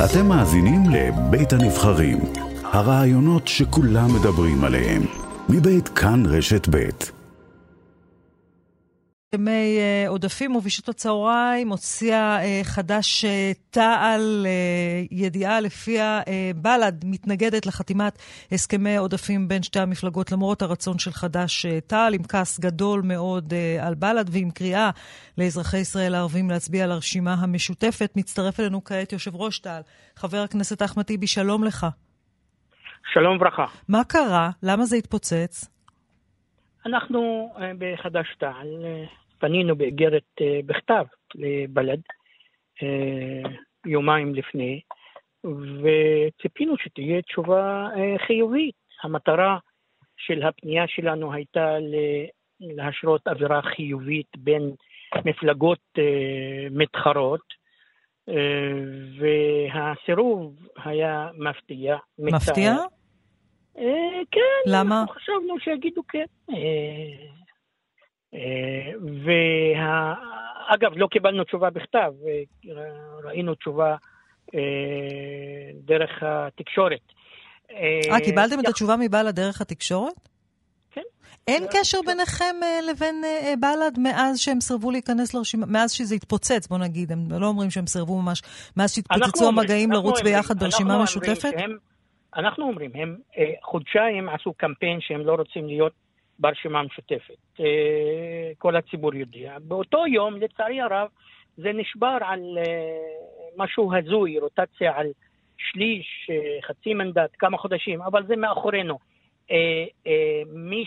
אתם מאזינים לבית הנבחרים, הרעיונות שכולם מדברים עליהם, מבית כאן רשת בית. ימי uh, עודפים ובשעות הצהריים הוציאה uh, חד"ש uh, תע"ל uh, ידיעה לפיה uh, בל"ד מתנגדת לחתימת הסכמי עודפים בין שתי המפלגות למרות הרצון של חד"ש uh, תע"ל עם כעס גדול מאוד uh, על בל"ד ועם קריאה לאזרחי ישראל הערבים להצביע על הרשימה המשותפת. מצטרף אלינו כעת יושב ראש תע"ל, חבר הכנסת אחמד טיבי, שלום לך. שלום וברכה. מה קרה? למה זה התפוצץ? אנחנו בחד"ש תע"ל uh, פנינו באיגרת אה, בכתב לבל"ד אה, יומיים לפני, וציפינו שתהיה תשובה אה, חיובית. המטרה של הפנייה שלנו הייתה להשרות אווירה חיובית בין מפלגות מתחרות, והסירוב היה מפתיע. מפתיע? כן. למה? אנחנו חשבנו שיגידו כן. ואגב, לא קיבלנו תשובה בכתב, ראינו תשובה אה, דרך התקשורת. אה, קיבלתם את התשובה מבל"ד דרך התקשורת? כן. אין קשר ביניכם אה, לבין בל"ד מאז שהם סירבו להיכנס לרשימה, מאז שזה התפוצץ, בוא נגיד, הם לא אומרים שהם סירבו ממש, מאז שהתפוצצו המגעים לרוץ ביחד ברשימה משותפת? אנחנו אומרים, הם חודשיים עשו קמפיין שהם לא רוצים להיות ברשימה המשותפת. אה, כל הציבור יודע. באותו יום, לצערי הרב, זה נשבר על אה, משהו הזוי, רוטציה על שליש, אה, חצי מנדט, כמה חודשים, אבל זה מאחורינו. מי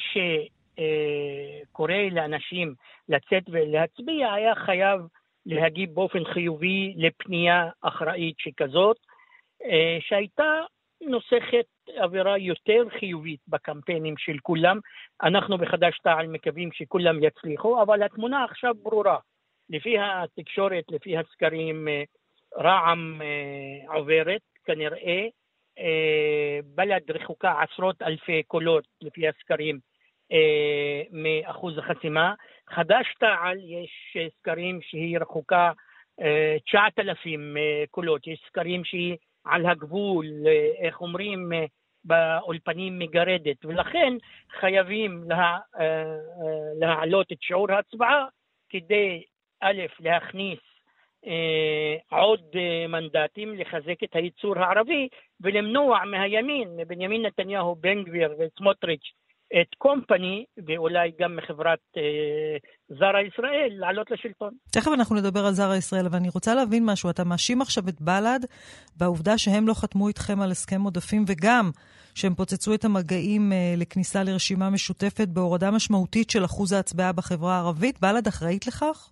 שקורא לאנשים לצאת ולהצביע היה חייב להגיב באופן חיובי לפנייה אחראית שכזאת, שהייתה נוסחת אווירה יותר חיובית בקמפיינים של כולם. אנחנו בחד"ש תע"ל מקווים שכולם יצליחו, אבל התמונה עכשיו ברורה. לפי התקשורת, לפי הסקרים, אה, רע"מ אה, עוברת, כנראה. אה, בל"ד רחוקה עשרות אלפי קולות, לפי הסקרים, מאחוז החסימה. חד"ש תע"ל, יש סקרים שהיא רחוקה 9,000 קולות, יש סקרים שהיא על הגבול, איך אומרים, באולפנים מגרדת, ולכן חייבים לה, אה, אה, להעלות את שיעור ההצבעה כדי, א', להכניס אה, עוד מנדטים, לחזק את הייצור הערבי ולמנוע מהימין, מבנימין נתניהו, בן גביר וסמוטריץ', את קומפני, ואולי גם מחברת אה, זרה ישראל, לעלות לשלטון. תכף אנחנו נדבר על זרה ישראל, אבל אני רוצה להבין משהו. אתה מאשים עכשיו את בל"ד בעובדה שהם לא חתמו איתכם על הסכם עודפים, וגם שהם פוצצו את המגעים אה, לכניסה לרשימה משותפת בהורדה משמעותית של אחוז ההצבעה בחברה הערבית. בל"ד אחראית לכך?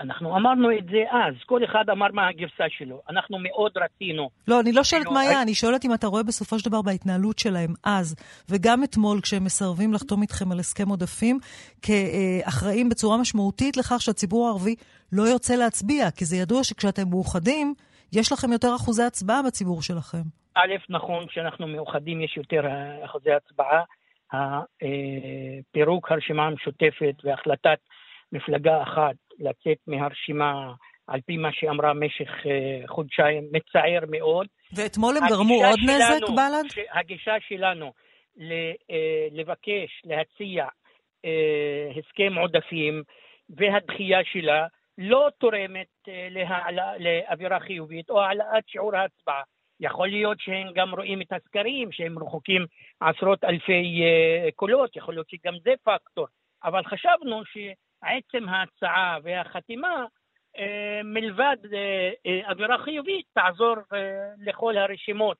אנחנו אמרנו את זה אז, כל אחד אמר מה הגרסה שלו. אנחנו מאוד רצינו. לא, אני לא שואלת מה היה, אני שואלת אם אתה רואה בסופו של דבר בהתנהלות שלהם אז, וגם אתמול כשהם מסרבים לחתום איתכם על הסכם עודפים, כאחראים בצורה משמעותית לכך שהציבור הערבי לא יוצא להצביע, כי זה ידוע שכשאתם מאוחדים, יש לכם יותר אחוזי הצבעה בציבור שלכם. א', נכון, כשאנחנו מאוחדים יש יותר אחוזי הצבעה. פירוק הרשימה המשותפת והחלטת מפלגה אחת לצאת מהרשימה על פי מה שאמרה במשך uh, חודשיים, מצער מאוד. ואתמול הם גרמו עוד שלנו, נזק, בל"ד? הגישה שלנו uh, לבקש, להציע uh, הסכם עודפים והדחייה שלה לא תורמת להעלה, לאווירה חיובית או העלאת שיעור ההצבעה. יכול להיות שהם גם רואים את הסקרים, שהם רחוקים עשרות אלפי קולות, יכול להיות שגם זה פקטור. אבל חשבנו ש... עצם ההצעה והחתימה, אה, מלבד אה, אה, אווירה חיובית, תעזור לכל הרשימות.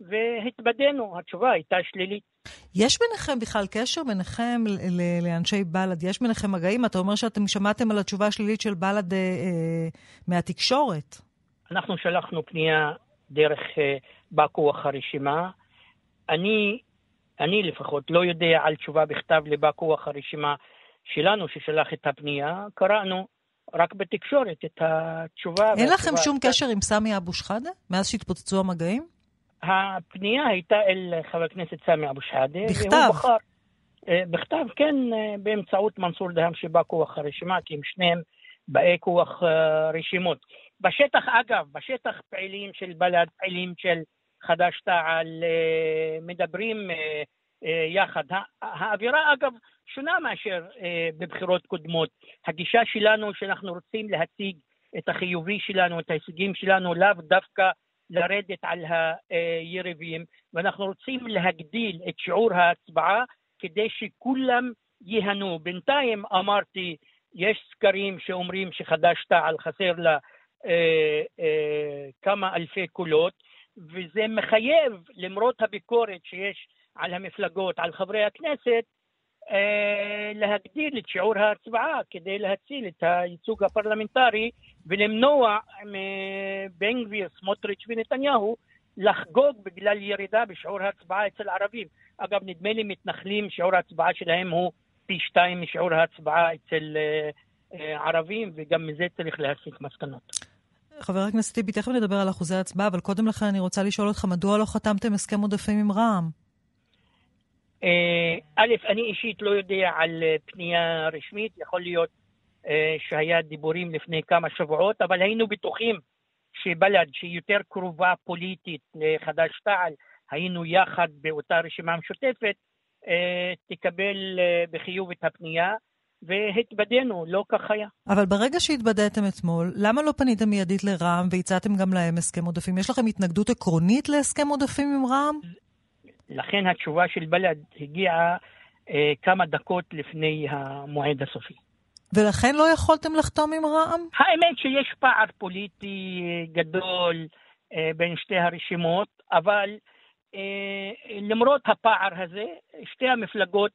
והתבדינו, התשובה הייתה שלילית. יש ביניכם בכלל קשר ביניכם לאנשי בל"ד? יש ביניכם מגעים? אתה אומר שאתם שמעתם על התשובה השלילית של בל"ד אה, מהתקשורת. אנחנו שלחנו פנייה דרך אה, בא כוח הרשימה. אני, אני לפחות לא יודע על תשובה בכתב לבא כוח הרשימה שלנו ששלח את הפנייה, קראנו רק בתקשורת את התשובה. אין לכם שום קשר עם סמי אבו שחאדה מאז שהתפוצצו המגעים? הפנייה הייתה אל חבר הכנסת סמי אבו שחאדה. בכתב? בחר, אה, בכתב, כן, אה, באמצעות מנסור דהאם שבא כוח הרשימה, כי הם שניהם באי כוח אה, רשימות. בשטח, אגב, בשטח פעילים של בל"ד, פעילים של חד"ש-תע"ל, מדברים יחד. האווירה, אגב, שונה מאשר בבחירות קודמות. הגישה שלנו שאנחנו רוצים להציג את החיובי שלנו, את ההישגים שלנו, לאו דווקא לרדת על היריבים, ואנחנו רוצים להגדיל את שיעור ההצבעה כדי שכולם ייהנו. בינתיים אמרתי, יש סקרים שאומרים שחד"ש-תע"ל חסר לה אה, אה, כמה אלפי קולות, וזה מחייב, למרות הביקורת שיש על המפלגות, על חברי הכנסת, אה, להגדיל את שיעור ההצבעה כדי להציל את הייצוג הפרלמנטרי ולמנוע מבן גביר, סמוטריץ' ונתניהו לחגוג בגלל ירידה בשיעור ההצבעה אצל ערבים. אגב, נדמה לי מתנחלים, שיעור ההצבעה שלהם הוא פי שתיים משיעור ההצבעה אצל ערבים, וגם מזה צריך להסיק מסקנות. חבר הכנסת טיבי, תכף נדבר על אחוזי ההצבעה, אבל קודם לכן אני רוצה לשאול אותך, מדוע לא חתמתם הסכם עודפים עם רע"מ? אה, א', אני אישית לא יודע על אה, פנייה רשמית, יכול להיות אה, שהיה דיבורים לפני כמה שבועות, אבל היינו בטוחים שבל"ד, שהיא יותר קרובה פוליטית לחד"ש-תע"ל, היינו יחד באותה רשימה משותפת, תקבל בחיוב את הפנייה. והתבדינו, לא כך היה. אבל ברגע שהתבדיתם אתמול, למה לא פניתם מיידית לרע"מ והצעתם גם להם הסכם עודפים? יש לכם התנגדות עקרונית להסכם עודפים עם רע"מ? לכן התשובה של בל"ד הגיעה אה, כמה דקות לפני המועד הסופי. ולכן לא יכולתם לחתום עם רע"מ? האמת שיש פער פוליטי גדול אה, בין שתי הרשימות, אבל אה, למרות הפער הזה, שתי המפלגות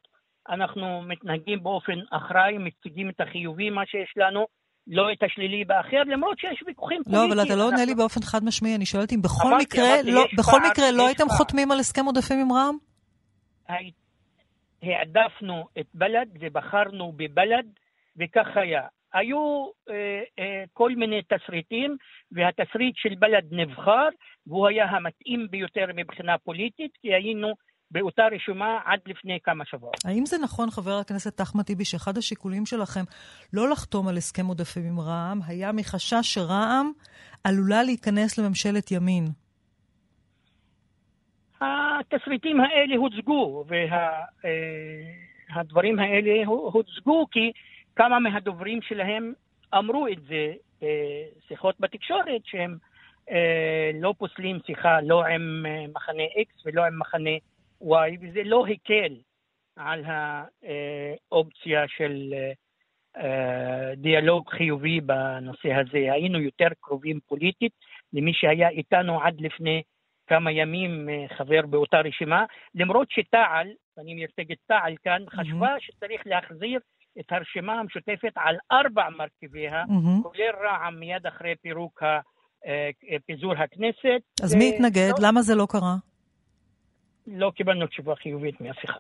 אנחנו מתנהגים באופן אחראי, מציגים את החיובי, מה שיש לנו, לא את השלילי באחר, למרות שיש ויכוחים פוליטיים. לא, אבל אתה לא עונה לי באופן חד משמעי, אני שואלת אם בכל אמרתי, מקרה, אמרתי, לא, בכל פער, מקרה לא הייתם פער. חותמים על הסכם עודפים עם רע"מ? העדפנו את בל"ד ובחרנו בבל"ד, וכך היה. היו אה, אה, כל מיני תסריטים, והתסריט של בל"ד נבחר, והוא היה המתאים ביותר מבחינה פוליטית, כי היינו באותה רשומה עד לפני כמה שבועות. האם זה נכון, חבר הכנסת אחמד טיבי, שאחד השיקולים שלכם לא לחתום על הסכם עודפים עם רע"מ, היה מחשש שרע"מ עלולה להיכנס לממשלת ימין? התסריטים האלה הוצגו, והדברים וה, האלה הוצגו כי כמה מהדוברים שלהם אמרו את זה בשיחות בתקשורת, שהם אה, לא פוסלים שיחה לא עם אה, מחנה X ולא עם מחנה וואי, וזה לא הקל על האופציה של אה, דיאלוג חיובי בנושא הזה. היינו יותר קרובים פוליטית למי שהיה איתנו עד לפני כמה ימים אה, חבר באותה רשימה, למרות שתע"ל, ואני מייצג את תע"ל כאן. חשבה שצריך להחזיר את הרשימה המשותפת על ארבע מרכיביה, mm-hmm. כולל רע"מ מיד אחרי פירוק אה, פיזור הכנסת. אז מי התנגד? לא... למה זה לא קרה? לא קיבלנו תשובה חיובית מאף אחד.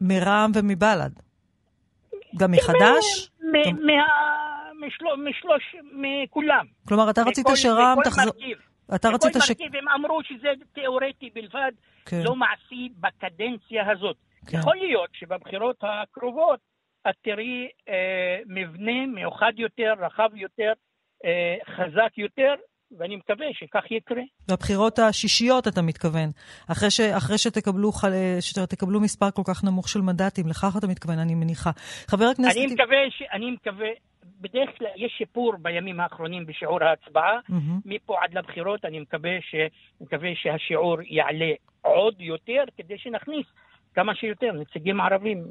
מרע"מ ומבל"ד? גם מחד"ש? משלוש, מכולם. כלומר, אתה רצית שרע"מ תחזור... אתה רצית ש... מרכיב הם אמרו שזה תיאורטי בלבד, כן. לא מעשי בקדנציה הזאת. כן. יכול להיות שבבחירות הקרובות את תראי אה, מבנה מיוחד יותר, רחב יותר, אה, חזק יותר, ואני מקווה שכך יקרה. בבחירות השישיות אתה מתכוון, אחרי, ש, אחרי שתקבלו, שתקבלו מספר כל כך נמוך של מנדטים, לכך אתה מתכוון, אני מניחה. חבר הכנסת... אני מקווה, ש... אני מקווה, בדרך כלל יש שיפור בימים האחרונים בשיעור ההצבעה, mm-hmm. מפה עד לבחירות אני מקווה, ש... מקווה שהשיעור יעלה עוד יותר, כדי שנכניס כמה שיותר נציגים ערבים.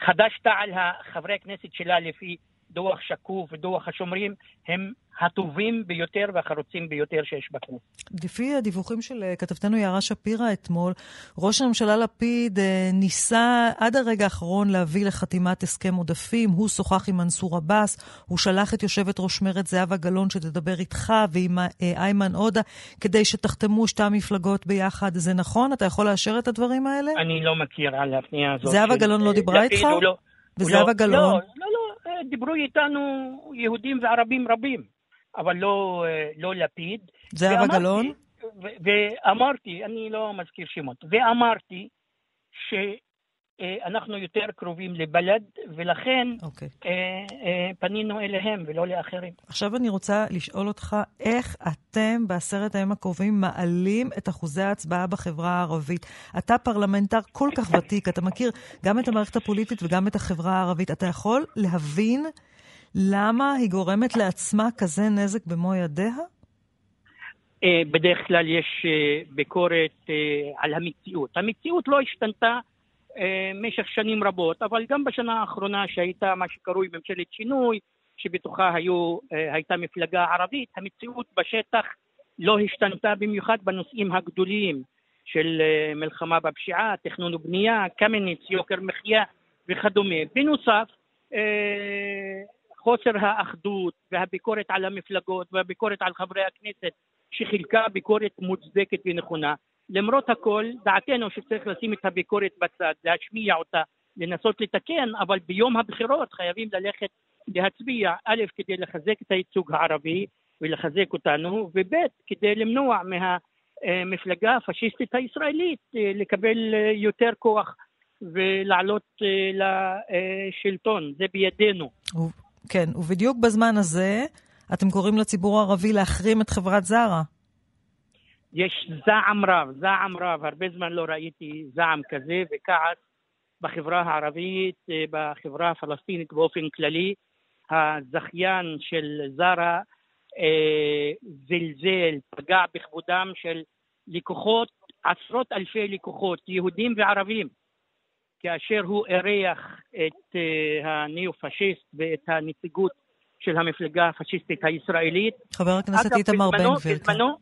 חד"ש-תע"ל, חברי הכנסת שלה לפי דוח שקוף ודוח השומרים, הם הטובים ביותר והחרוצים ביותר שיש בכנסת. לפי הדיווחים של אה, כתבתנו יערה שפירא אתמול, ראש הממשלה לפיד אה, ניסה עד הרגע האחרון להביא לחתימת הסכם עודפים. הוא שוחח עם מנסור עבאס, הוא שלח את יושבת ראש מרצ זהבה גלאון שתדבר איתך ועם אה, איימן עודה כדי שתחתמו שתי המפלגות ביחד. זה נכון? אתה יכול לאשר את הדברים האלה? אני לא מכיר על הפנייה הזאת. זהבה גלאון לא דיברה איתך? לא- וזהבה לא- גלאון? לא, לא, לא, דיברו איתנו יהודים וערבים רבים. אבל לא, אה, לא לפיד. זהבה גלאון? ואמרתי, אני לא מזכיר שמות, ואמרתי אה, אנחנו יותר קרובים לבלד, ולכן Okay. אוקיי. אה, אה, פנינו אליהם ולא לאחרים. עכשיו אני רוצה לשאול אותך, איך אתם בעשרת הימים הקרובים מעלים את אחוזי ההצבעה בחברה הערבית? אתה פרלמנטר כל כך ותיק, אתה מכיר גם את המערכת הפוליטית וגם את החברה הערבית. אתה יכול להבין למה היא גורמת לעצמה כזה נזק במו ידיה? בדרך כלל יש ביקורת על המציאות. המציאות לא השתנתה במשך שנים רבות, אבל גם בשנה האחרונה שהייתה מה שקרוי ממשלת שינוי, שבתוכה היו, הייתה מפלגה ערבית, המציאות בשטח לא השתנתה במיוחד בנושאים הגדולים של מלחמה בפשיעה, תכנון ובנייה, קמיניץ, יוקר מחיה וכדומה. בנוסף, חוסר האחדות והביקורת על המפלגות והביקורת על חברי הכנסת, שחילקה ביקורת מוצדקת ונכונה, למרות הכל, דעתנו שצריך לשים את הביקורת בצד, להשמיע אותה, לנסות לתקן, אבל ביום הבחירות חייבים ללכת להצביע, א', כדי לחזק את הייצוג הערבי ולחזק אותנו, וב', כדי למנוע מהמפלגה הפשיסטית הישראלית אה, לקבל אה, יותר כוח ולעלות אה, לשלטון, זה בידינו. כן, ובדיוק בזמן הזה אתם קוראים לציבור הערבי להחרים את חברת זרה. יש זעם רב, זעם רב, הרבה זמן לא ראיתי זעם כזה וכעס בחברה הערבית, אה, בחברה הפלסטינית באופן כללי. הזכיין של זרה אה, זלזל, פגע בכבודם של לקוחות, עשרות אלפי לקוחות, יהודים וערבים, כאשר הוא אירח את אה, הניאו-פשיסט ואת הנציגות של המפלגה הפשיסטית הישראלית. חבר הכנסת איתמר בן גביר. כן. בזמנו,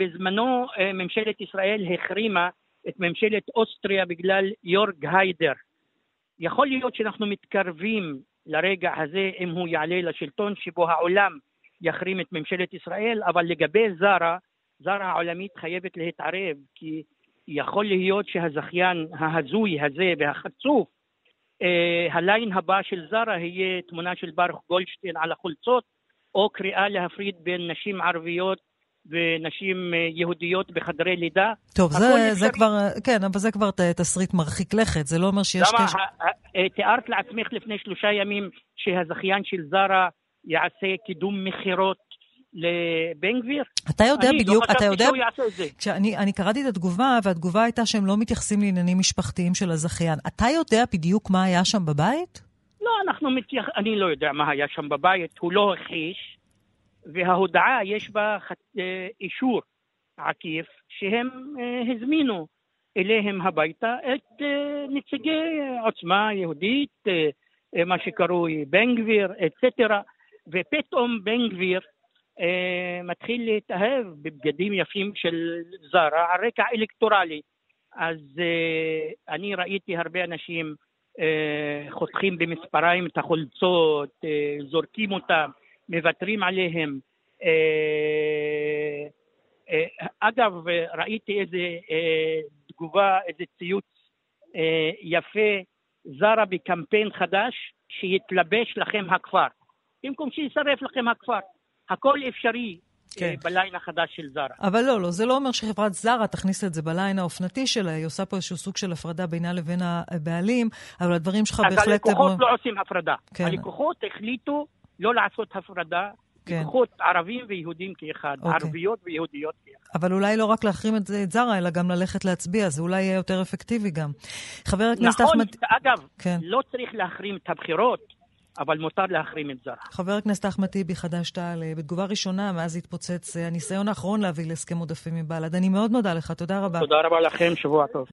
בזמנו אה, ממשלת ישראל החרימה את ממשלת אוסטריה בגלל יורג היידר. יכול להיות שאנחנו מתקרבים לרגע הזה אם הוא יעלה לשלטון שבו העולם יחרים את ממשלת ישראל, אבל לגבי זרה, זרה העולמית חייבת להתערב, כי יכול להיות שהזכיין ההזוי הזה והחצוף, אה, הליין הבא של זרה יהיה תמונה של ברוך גולדשטיין על החולצות, או קריאה להפריד בין נשים ערביות ונשים אה, יהודיות בחדרי לידה. טוב, זה, זה כבר, כן, אבל זה כבר תסריט מרחיק לכת, זה לא אומר שיש למה, קשר... למה, תיארת לעצמך לפני שלושה ימים שהזכיין של זרה יעשה קידום מכירות לבן גביר? אתה יודע אני בדיוק, לא אתה יודע... שהוא יעשה את זה. כשאני אני קראתי את התגובה, והתגובה הייתה שהם לא מתייחסים לעניינים משפחתיים של הזכיין. אתה יודע בדיוק מה היה שם בבית? לא, אנחנו מתייח... אני לא יודע מה היה שם בבית, הוא לא הכחיש. וההודעה יש בה אה, אישור עקיף שהם אה, הזמינו אליהם הביתה את אה, נציגי עוצמה יהודית, מה שקרוי בן גביר, אצטרה, ופתאום בן גביר מתחיל להתאהב בבגדים יפים של זרה על רקע אלקטורלי. אז אני ראיתי הרבה אנשים חותכים במספריים את החולצות, זורקים אותם, מוותרים עליהם. אה, אה, אגב, ראיתי איזה אה, תגובה, איזה ציוץ יפה, זרה בקמפיין חדש, שיתלבש לכם הכפר. במקום שישרף לכם הכפר. הכל אפשרי כן. בליין החדש של זרה. אבל לא, לא, זה לא אומר שחברת זרה תכניס את זה בליין האופנתי שלה, היא עושה פה איזשהו סוג של הפרדה בינה לבין הבעלים, אבל הדברים שלך בהחלט... אז הלקוחות לא עושים הפרדה. כן. הלקוחות החליטו לא לעשות הפרדה. כן. לקוחות ערבים ויהודים כאחד, אוקיי. ערביות ויהודיות כאחד. אבל אולי לא רק להחרים את, את זרה, אלא גם ללכת להצביע, זה אולי יהיה יותר אפקטיבי גם. חבר הכנסת נכון, אחמד... נכון, אגב, כן. לא צריך להחרים את הבחירות, אבל מותר להחרים את זרה. חבר הכנסת אחמד טיבי, חד"ש-תע"ל, אה, בתגובה ראשונה, מאז התפוצץ אה, הניסיון האחרון להביא להסכם עודפים מבל"ד. אני מאוד מודה לך, תודה רבה. תודה רבה לכם, שבוע טוב.